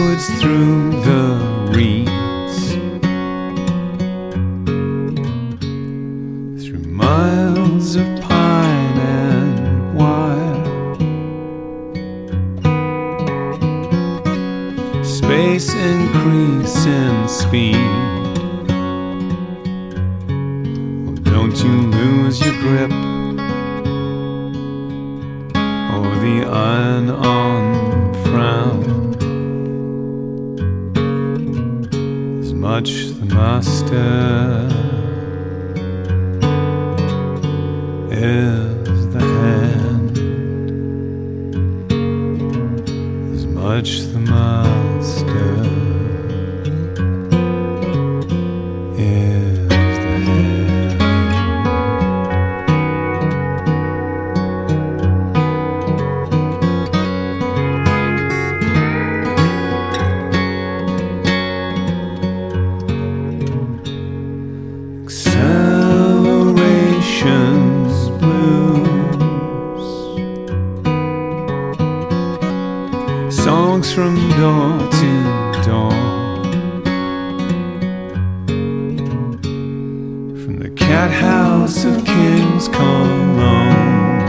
woods through the reeds, through miles of pine and wire. Space increase in speed. Don't you lose your grip or the iron on frown. Much the master is the hand, as much the master Songs from dawn to dawn. From the cat house of King's Cologne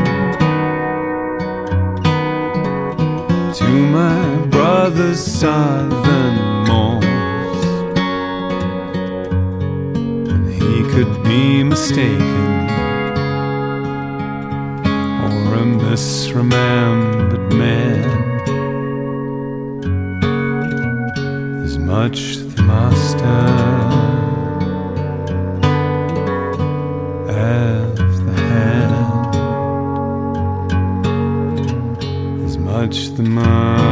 to my brother's southern moors. And he could be mistaken or a misremembered man. Much the master. As the hand, as much the master